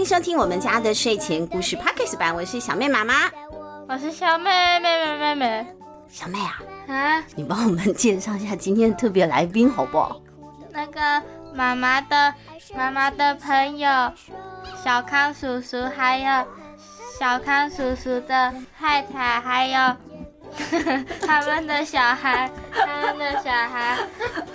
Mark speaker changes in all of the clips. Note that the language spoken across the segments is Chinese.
Speaker 1: 欢迎收听我们家的睡前故事 Podcast 版，我是小妹妈妈，
Speaker 2: 我是小妹妹妹妹妹。
Speaker 1: 小妹啊，
Speaker 2: 啊，
Speaker 1: 你帮我们介绍一下今天的特别来宾好不好？
Speaker 2: 那个妈妈的妈妈的朋友小康叔叔，还有小康叔叔的太太，还有 他们的小孩，他们的小孩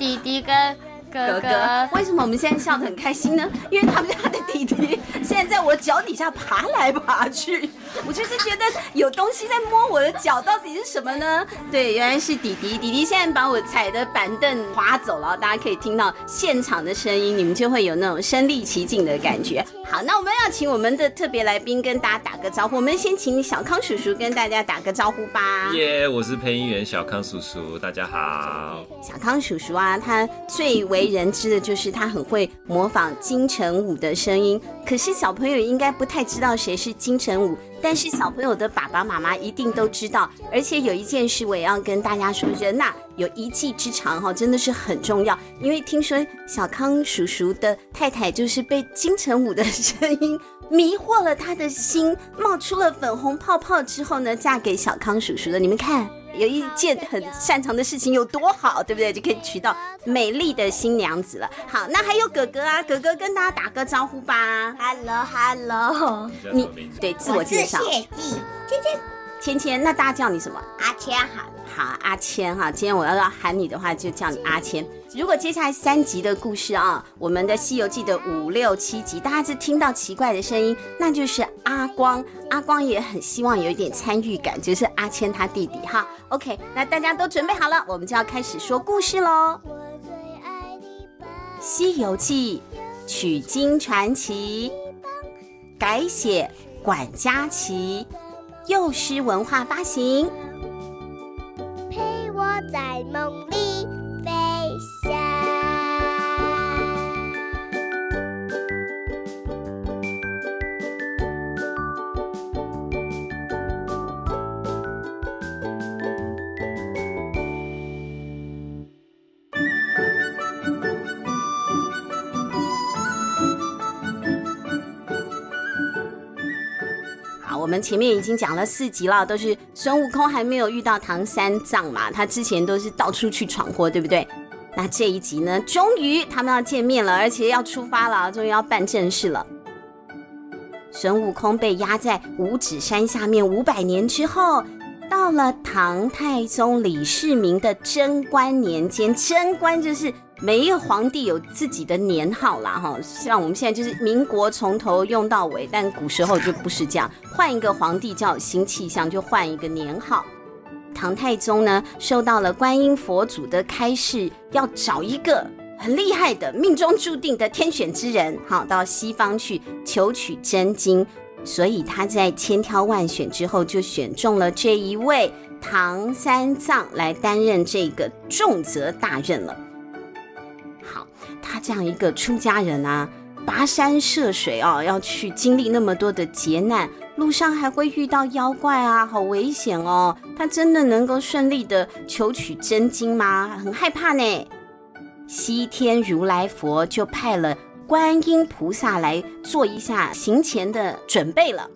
Speaker 2: 弟弟跟哥哥。
Speaker 1: 为什么我们现在笑得很开心呢？因为他们家的弟弟现在在我脚底下爬来爬去。我就是觉得有东西在摸我的脚，到底是什么呢？对，原来是弟弟。弟弟现在把我踩的板凳滑走了，大家可以听到现场的声音，你们就会有那种身临其境的感觉。好，那我们要请我们的特别来宾跟大家打个招呼。我们先请小康叔叔跟大家打个招呼吧。
Speaker 3: 耶，yeah, 我是配音员小康叔叔，大家好。
Speaker 1: 小康叔叔啊，他最为为人知的就是他很会模仿金城武的声音。可是小朋友应该不太知道谁是金城武。但是小朋友的爸爸妈妈一定都知道，而且有一件事我也要跟大家说，人呐有一技之长哈，真的是很重要。因为听说小康叔叔的太太就是被金城武的声音迷惑了他的心，冒出了粉红泡泡之后呢，嫁给小康叔叔的。你们看。有一件很擅长的事情有多好，对不对？就可以娶到美丽的新娘子了。好，那还有哥哥啊，哥哥跟大家打个招呼吧。
Speaker 4: Hello，Hello，
Speaker 1: 你对自我介绍。
Speaker 4: 谢谢，芊芊，
Speaker 1: 那大家叫你什么？
Speaker 4: 阿谦，好。
Speaker 1: 好，阿谦哈，今天我要要喊你的话，就叫你阿谦。如果接下来三集的故事啊，我们的《西游记》的五六七集，大家是听到奇怪的声音，那就是阿光。阿光也很希望有一点参与感，就是阿谦他弟弟哈。OK，那大家都准备好了，我们就要开始说故事喽。《西游记》取经传奇，改写管家琪，幼师文化发行。
Speaker 4: 陪我在梦里
Speaker 1: 我们前面已经讲了四集了，都是孙悟空还没有遇到唐三藏嘛，他之前都是到处去闯祸，对不对？那这一集呢，终于他们要见面了，而且要出发了，终于要办正事了。孙悟空被压在五指山下面五百年之后，到了唐太宗李世民的贞观年间，贞观就是。每一个皇帝有自己的年号啦，哈，像我们现在就是民国从头用到尾，但古时候就不是这样，换一个皇帝叫新气象，就换一个年号。唐太宗呢，受到了观音佛祖的开示，要找一个很厉害的、命中注定的天选之人，哈，到西方去求取真经，所以他在千挑万选之后，就选中了这一位唐三藏来担任这个重责大任了。他这样一个出家人啊，跋山涉水哦，要去经历那么多的劫难，路上还会遇到妖怪啊，好危险哦。他真的能够顺利的求取真经吗？很害怕呢。西天如来佛就派了观音菩萨来做一下行前的准备了。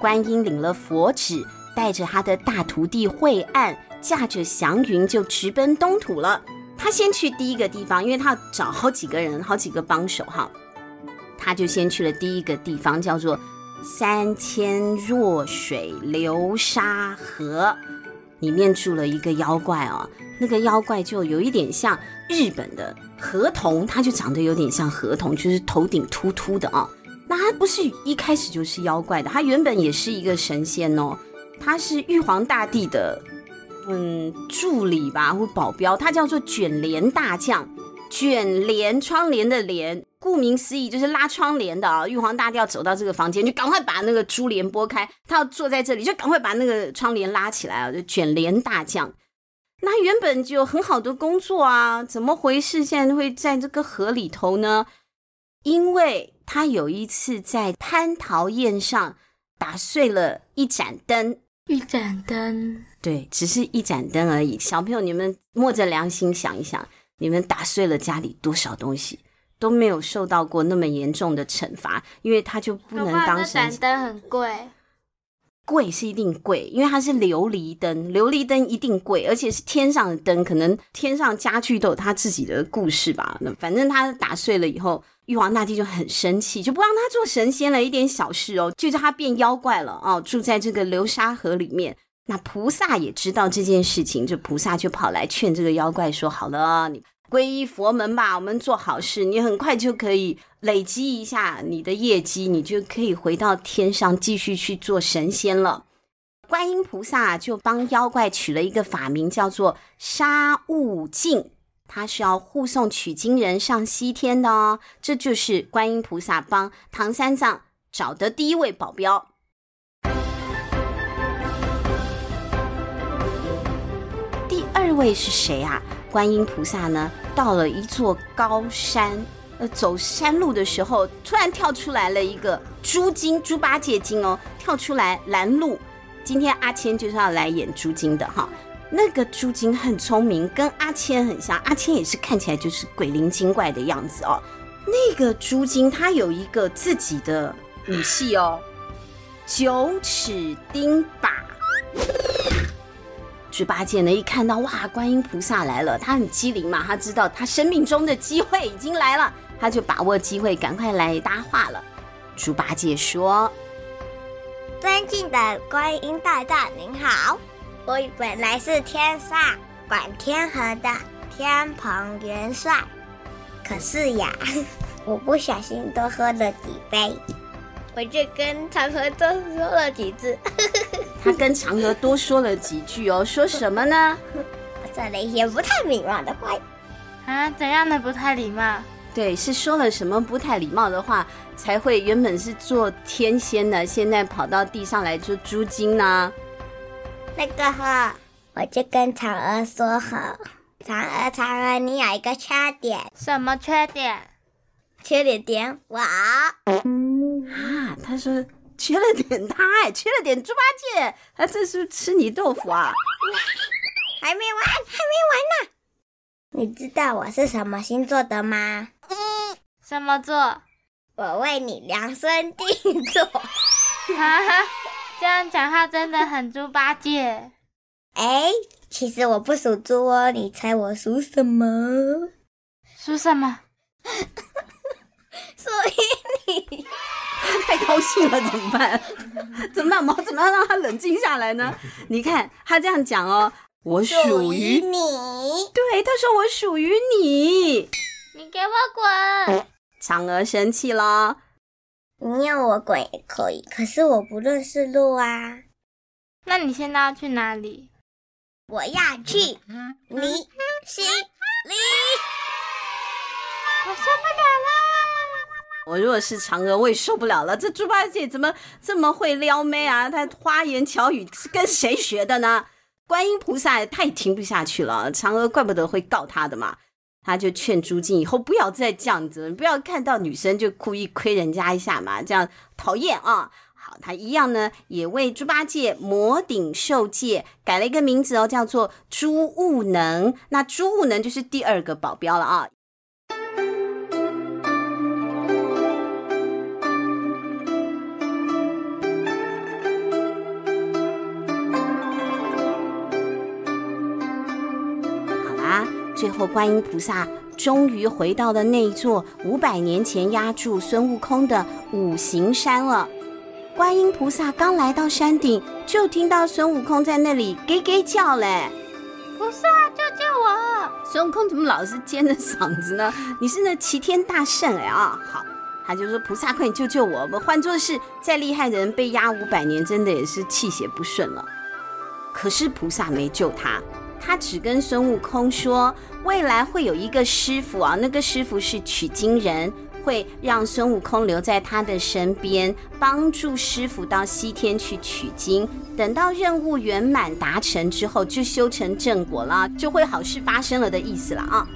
Speaker 1: 观音领了佛旨，带着他的大徒弟慧岸，驾着祥云就直奔东土了。他先去第一个地方，因为他要找好几个人，好几个帮手哈。他就先去了第一个地方，叫做三千弱水流沙河，里面住了一个妖怪哦。那个妖怪就有一点像日本的河童，他就长得有点像河童，就是头顶秃秃的啊。那他不是一开始就是妖怪的，他原本也是一个神仙哦，他是玉皇大帝的。嗯，助理吧，或保镖，他叫做卷帘大将，卷帘窗帘的帘，顾名思义就是拉窗帘的啊。玉皇大帝要走到这个房间，就赶快把那个珠帘拨开，他要坐在这里，就赶快把那个窗帘拉起来啊，就卷帘大将。那原本就有很好的工作啊，怎么回事？现在会在这个河里头呢？因为他有一次在蟠桃宴上打碎了一盏灯。
Speaker 2: 一盏灯，
Speaker 1: 对，只是一盏灯而已。小朋友，你们摸着良心想一想，你们打碎了家里多少东西？都没有受到过那么严重的惩罚，因为他就不能当神。
Speaker 2: 闪灯很贵，
Speaker 1: 贵是一定贵，因为它是琉璃灯，琉璃灯一定贵，而且是天上的灯，可能天上家具都有它自己的故事吧。那反正它打碎了以后，玉皇大帝就很生气，就不让他做神仙了，一点小事哦，就叫他变妖怪了哦，住在这个流沙河里面。那菩萨也知道这件事情，这菩萨就跑来劝这个妖怪说：“好了，你。”皈依佛门吧，我们做好事，你很快就可以累积一下你的业绩，你就可以回到天上继续去做神仙了。观音菩萨就帮妖怪取了一个法名，叫做沙悟净，他是要护送取经人上西天的哦。这就是观音菩萨帮唐三藏找的第一位保镖。第二位是谁啊？观音菩萨呢，到了一座高山，呃，走山路的时候，突然跳出来了一个猪精，猪八戒精哦，跳出来拦路。今天阿谦就是要来演猪精的哈。那个猪精很聪明，跟阿谦很像，阿谦也是看起来就是鬼灵精怪的样子哦。那个猪精他有一个自己的武器哦，九齿钉耙。猪八戒呢，一看到哇，观音菩萨来了，他很机灵嘛，他知道他生命中的机会已经来了，他就把握机会，赶快来搭话了。猪八戒说：“
Speaker 4: 尊敬的观音大大您好，我本来是天上管天河的天蓬元帅，可是呀，我不小心多喝了几杯。”我就跟嫦娥多说了几次，
Speaker 1: 他跟嫦娥多说了几句哦，说什么呢？
Speaker 4: 我说了一些不太礼貌的话
Speaker 2: 啊？怎样的不太礼貌？
Speaker 1: 对，是说了什么不太礼貌的话，才会原本是做天仙的，现在跑到地上来做猪精呢？
Speaker 4: 那个哈，我就跟嫦娥说哈，嫦娥，嫦娥，你有一个缺点，
Speaker 2: 什么缺点？
Speaker 4: 缺点点我。
Speaker 1: 啊，他说缺了点他，哎，缺了点猪八戒，他这是不是吃你豆腐啊？
Speaker 4: 还没完，还没完呢。你知道我是什么星座的吗？
Speaker 2: 什么座？
Speaker 4: 我为你量身定做。
Speaker 2: 哈哈，这样讲话真的很猪八戒。
Speaker 4: 哎，其实我不属猪哦，你猜我属什么？
Speaker 2: 属什么？
Speaker 4: 属于你。
Speaker 1: 太高兴了，怎么办？怎么办？毛怎么样让他冷静下来呢？你看他这样讲哦，我属于
Speaker 4: 你。
Speaker 1: 对，他说我属于你。
Speaker 2: 你给我滚！
Speaker 1: 嫦娥生气了。
Speaker 4: 你要我滚也可以，可是我不认识路啊。
Speaker 2: 那你现在要去哪里？
Speaker 4: 我要去你心里。
Speaker 2: 我受不了了。
Speaker 1: 我如果是嫦娥，我也受不了了。这猪八戒怎么这么会撩妹啊？他花言巧语是跟谁学的呢？观音菩萨他也听不下去了。嫦娥怪不得会告他的嘛。他就劝猪精以后不要再这样子，不要看到女生就故意亏人家一下嘛，这样讨厌啊。好，他一样呢，也为猪八戒摩顶受戒，改了一个名字哦，叫做猪悟能。那猪悟能就是第二个保镖了啊。最后，观音菩萨终于回到了那座五百年前压住孙悟空的五行山了。观音菩萨刚来到山顶，就听到孙悟空在那里“给给叫”嘞。
Speaker 2: 菩萨，救救我！
Speaker 1: 孙悟空怎么老是尖着嗓子呢？你是那齐天大圣哎啊！好，他就说：“菩萨，快救救我！我换作是再厉害的人，被压五百年，真的也是气血不顺了。”可是菩萨没救他。他只跟孙悟空说，未来会有一个师傅啊，那个师傅是取经人，会让孙悟空留在他的身边，帮助师傅到西天去取经。等到任务圆满达成之后，就修成正果了，就会好事发生了的意思了啊。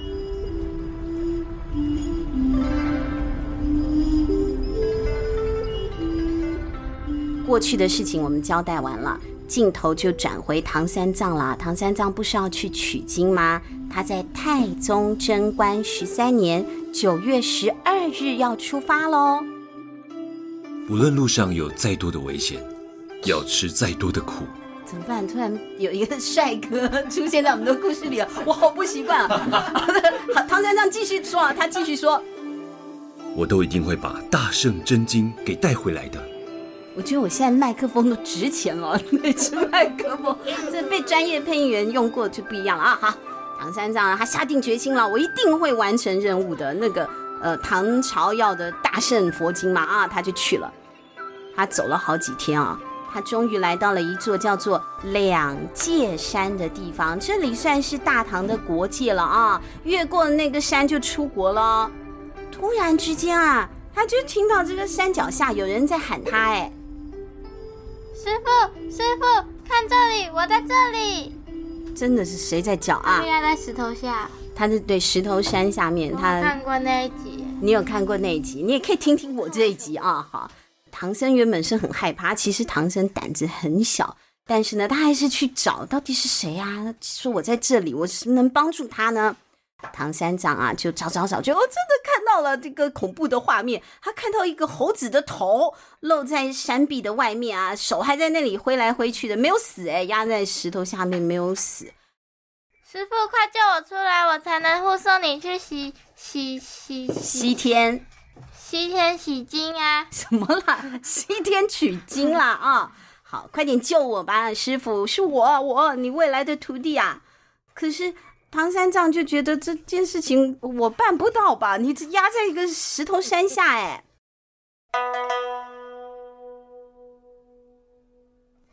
Speaker 1: 过去的事情我们交代完了。镜头就转回唐三藏了。唐三藏不是要去取经吗？他在太宗贞观十三年九月十二日要出发喽。
Speaker 3: 无论路上有再多的危险，要吃再多的苦，
Speaker 1: 怎么办？突然有一个帅哥出现在我们的故事里了，我好不习惯啊！好的，好，唐三藏继续说啊，他继续说，
Speaker 3: 我都一定会把大圣真经给带回来的。
Speaker 1: 我觉得我现在麦克风都值钱了，那只麦克风这被专业配音员用过就不一样了啊！好，唐三藏他下定决心了，我一定会完成任务的。那个呃，唐朝要的大圣佛经嘛啊，他就去了。他走了好几天啊，他终于来到了一座叫做两界山的地方，这里算是大唐的国界了啊。越过那个山就出国了。突然之间啊，他就听到这个山脚下有人在喊他，哎。
Speaker 2: 师傅，师傅，看这里，我在这里。
Speaker 1: 真的是谁在叫啊？
Speaker 2: 应该在石头下。
Speaker 1: 他是对石头山下面。他
Speaker 2: 看过那一集。
Speaker 1: 你有看过那一集？你也可以听听我这一集啊。好，唐僧原本是很害怕，其实唐僧胆子很小，但是呢，他还是去找到底是谁啊？说我在这里，我是能帮助他呢？唐三藏啊，就找找找，就哦，真的看到了这个恐怖的画面。他看到一个猴子的头露在山壁的外面啊，手还在那里挥来挥去的，没有死哎，压在石头下面没有死。
Speaker 2: 师傅，快救我出来，我才能护送你去西西西
Speaker 1: 西天，
Speaker 2: 西天取经啊！
Speaker 1: 什么啦？西天取经啦啊！好，快点救我吧，师傅，是我我你未来的徒弟啊！可是。唐三藏就觉得这件事情我办不到吧？你这压在一个石头山下，哎。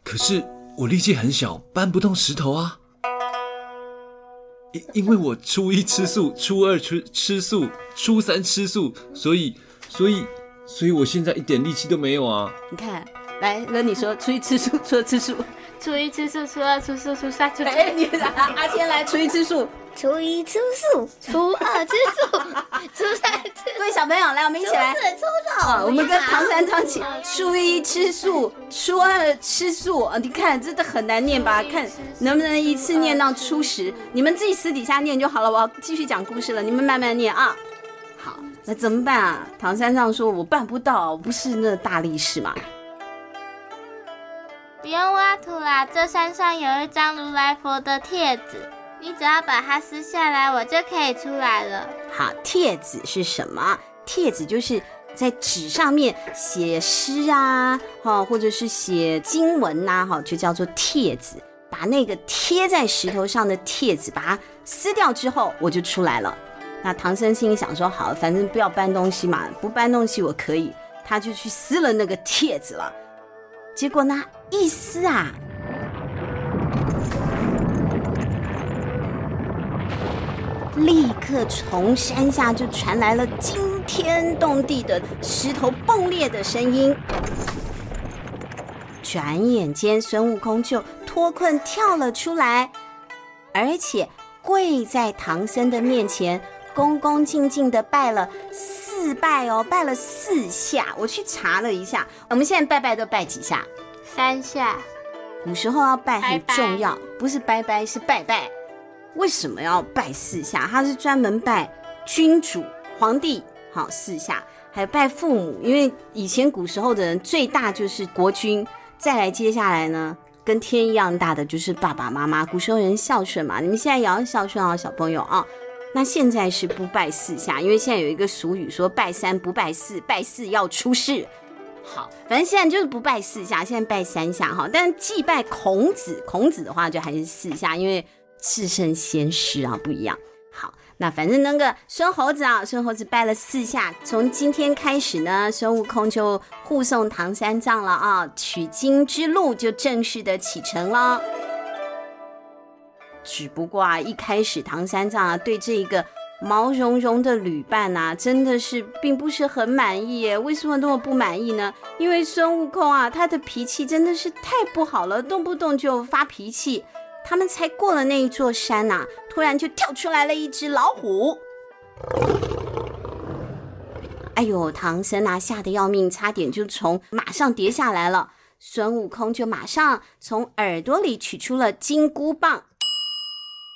Speaker 3: 可是我力气很小，搬不动石头啊。因因为我初一吃素，初二吃吃素，初三吃素，所以所以所以我现在一点力气都没有啊。
Speaker 1: 你看，来，那你说初一吃素，初二吃素。
Speaker 2: 初一吃素，初二吃素，初三吃素。
Speaker 1: 哎，你阿阿谦来初一吃素，
Speaker 4: 初一吃素，初二吃素，初三吃。
Speaker 1: 各位小朋友，来，我们一起来。
Speaker 4: 初四吃素。
Speaker 1: 啊，我们跟唐三藏起。初一吃素，初二吃素。啊，你看，真的很难念吧？看能不能一次念到初十。你们自己私底下念就好了。我要继续讲故事了，你们慢慢念啊。好，那怎么办啊？唐三藏说：“我办不到，我不是那大力士嘛。”
Speaker 2: 不用挖土啦，这山上有一张如来佛的帖子，你只要把它撕下来，我就可以出来了。
Speaker 1: 好，帖子是什么？帖子就是在纸上面写诗啊，哈，或者是写经文呐，哈，就叫做帖子。把那个贴在石头上的帖子，把它撕掉之后，我就出来了。那唐僧心里想说：好，反正不要搬东西嘛，不搬东西我可以。他就去撕了那个帖子了。结果呢，一撕啊，立刻从山下就传来了惊天动地的石头崩裂的声音。转眼间，孙悟空就脱困跳了出来，而且跪在唐僧的面前，恭恭敬敬的拜了四拜哦，拜了四下。我去查了一下，我们现在拜拜都拜几下？
Speaker 2: 三下。
Speaker 1: 古时候要拜很重要，拜拜不是拜拜，是拜拜。为什么要拜四下？他是专门拜君主、皇帝，好四下，还有拜父母，因为以前古时候的人最大就是国君，再来接下来呢，跟天一样大的就是爸爸妈妈。古时候人孝顺嘛，你们现在也要孝顺啊，小朋友啊。那现在是不拜四下，因为现在有一个俗语说拜三不拜四，拜四要出事。好，反正现在就是不拜四下，现在拜三下哈。但祭拜孔子，孔子的话就还是四下，因为至圣先师啊不一样。好，那反正那个孙猴子啊，孙猴子拜了四下，从今天开始呢，孙悟空就护送唐三藏了啊，取经之路就正式的启程了。只不过啊，一开始唐三藏啊对这个毛茸茸的旅伴啊，真的是并不是很满意耶。为什么那么不满意呢？因为孙悟空啊，他的脾气真的是太不好了，动不动就发脾气。他们才过了那一座山呐，突然就跳出来了一只老虎。哎呦，唐僧啊，吓得要命，差点就从马上跌下来了。孙悟空就马上从耳朵里取出了金箍棒。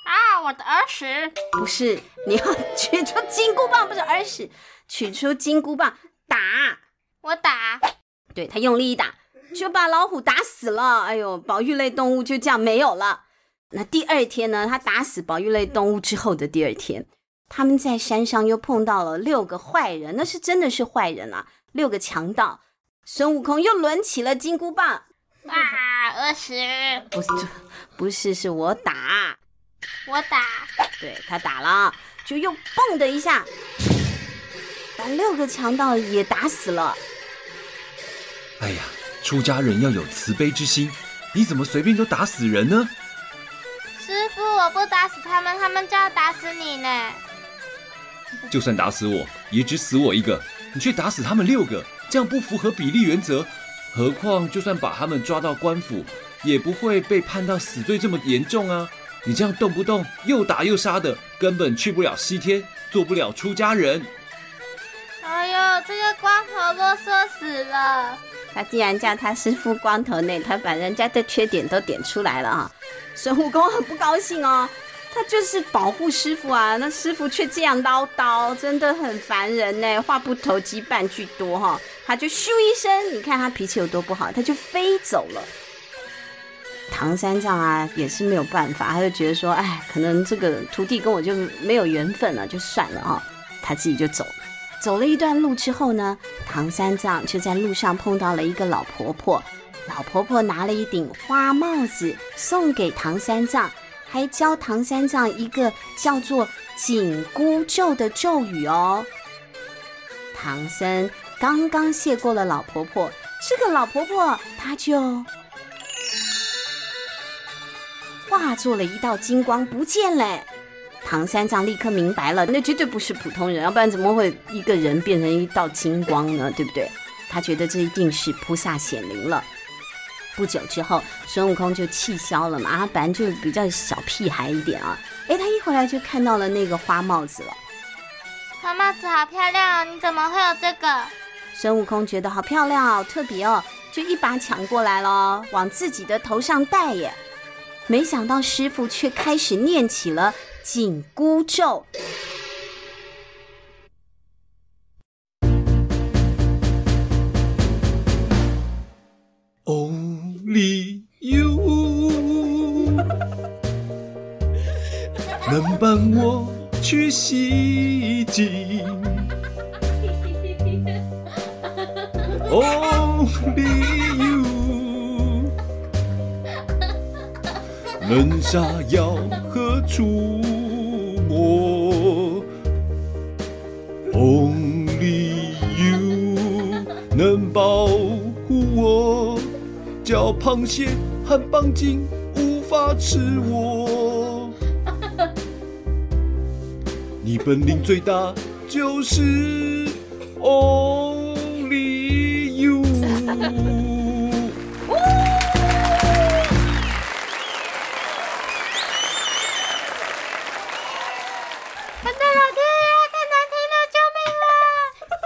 Speaker 2: 啊，我的耳屎！
Speaker 1: 不是，你要取出金箍棒，不是耳屎，取出金箍棒打。
Speaker 2: 我打。
Speaker 1: 对，他用力一打，就把老虎打死了。哎呦，保育类动物就这样没有了。那第二天呢？他打死保育类动物之后的第二天，他们在山上又碰到了六个坏人，那是真的是坏人啊，六个强盗。孙悟空又抡起了金箍棒，
Speaker 2: 啊，耳屎！
Speaker 1: 不是，不是，是我打。
Speaker 2: 我打，
Speaker 1: 对，他打了，就又蹦的一下，把六个强盗也打死了。
Speaker 3: 哎呀，出家人要有慈悲之心，你怎么随便就打死人呢？
Speaker 2: 师傅，我不打死他们，他们就要打死你呢。
Speaker 3: 就算打死我，也只死我一个，你却打死他们六个，这样不符合比例原则。何况，就算把他们抓到官府，也不会被判到死罪这么严重啊。你这样动不动又打又杀的，根本去不了西天，做不了出家人。
Speaker 2: 哎呦，这个光头啰嗦死了！
Speaker 1: 他既然叫他师傅光头内，他把人家的缺点都点出来了哈。孙悟空很不高兴哦，他就是保护师傅啊，那师傅却这样唠叨，真的很烦人呢。话不投机半句多哈，他就咻一声，你看他脾气有多不好，他就飞走了。唐三藏啊，也是没有办法，他就觉得说，哎，可能这个徒弟跟我就没有缘分了，就算了啊，他自己就走。走了一段路之后呢，唐三藏就在路上碰到了一个老婆婆，老婆婆拿了一顶花帽子送给唐三藏，还教唐三藏一个叫做紧箍咒的咒语哦。唐僧刚刚谢过了老婆婆，这个老婆婆她就。化作了一道金光不见了，唐三藏立刻明白了，那绝对不是普通人，要不然怎么会一个人变成一道金光呢？对不对？他觉得这一定是菩萨显灵了。不久之后，孙悟空就气消了嘛，啊本来就比较小屁孩一点啊。哎，他一回来就看到了那个花帽子了。
Speaker 2: 花帽子好漂亮哦，你怎么会有这个？
Speaker 1: 孙悟空觉得好漂亮，好特别哦，就一把抢过来了，往自己的头上戴耶。没想到师傅却开始念起了紧箍咒。
Speaker 3: Only you 能帮我去西经。Only 能杀妖和除魔，Only you 能保护我，叫螃蟹和棒精无法吃我。你本领最大，就是 Only you。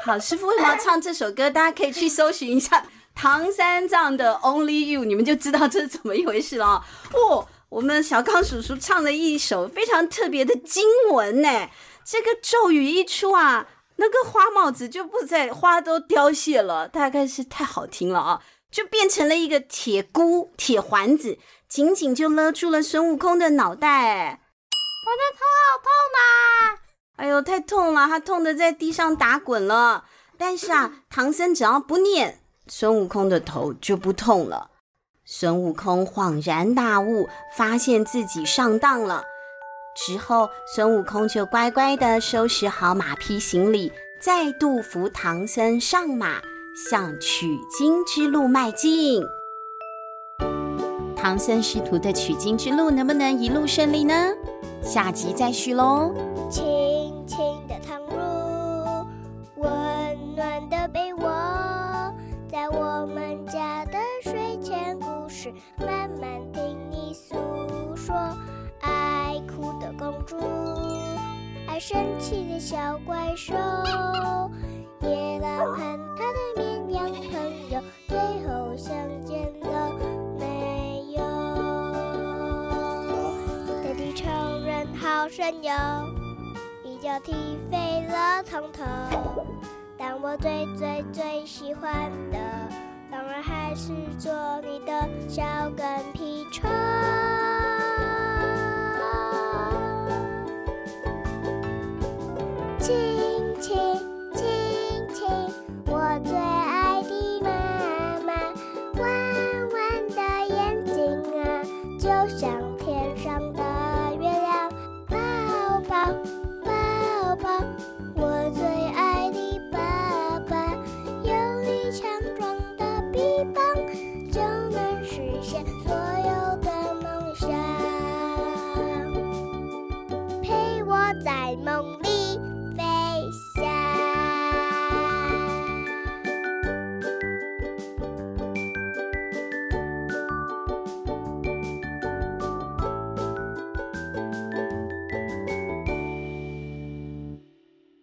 Speaker 1: 好，师傅为什么要唱这首歌？大家可以去搜寻一下唐三藏的《Only You》，你们就知道这是怎么一回事了哦。我们小康叔叔唱了一首非常特别的经文呢。这个咒语一出啊，那个花帽子就不再，花都凋谢了，大概是太好听了啊，就变成了一个铁箍、铁环子，紧紧就勒住了孙悟空的脑袋。
Speaker 2: 我的头好痛啊！
Speaker 1: 哎呦，太痛了，他痛得在地上打滚了。但是啊，唐僧只要不念，孙悟空的头就不痛了。孙悟空恍然大悟，发现自己上当了。之后，孙悟空就乖乖地收拾好马匹行李，再度扶唐僧上马，向取经之路迈进。唐僧师徒的取经之路能不能一路顺利呢？下集再续喽。轻亲的汤入，温暖的被窝，在我们家的睡前故事，慢慢听你诉说。爱哭的公主，爱生气的小怪兽，夜拉汉他的绵羊朋友，最后相见
Speaker 5: 了没有？大地仇人好神游。要踢飞了从头，但我最最最喜欢的，当然还是做你的小跟屁虫。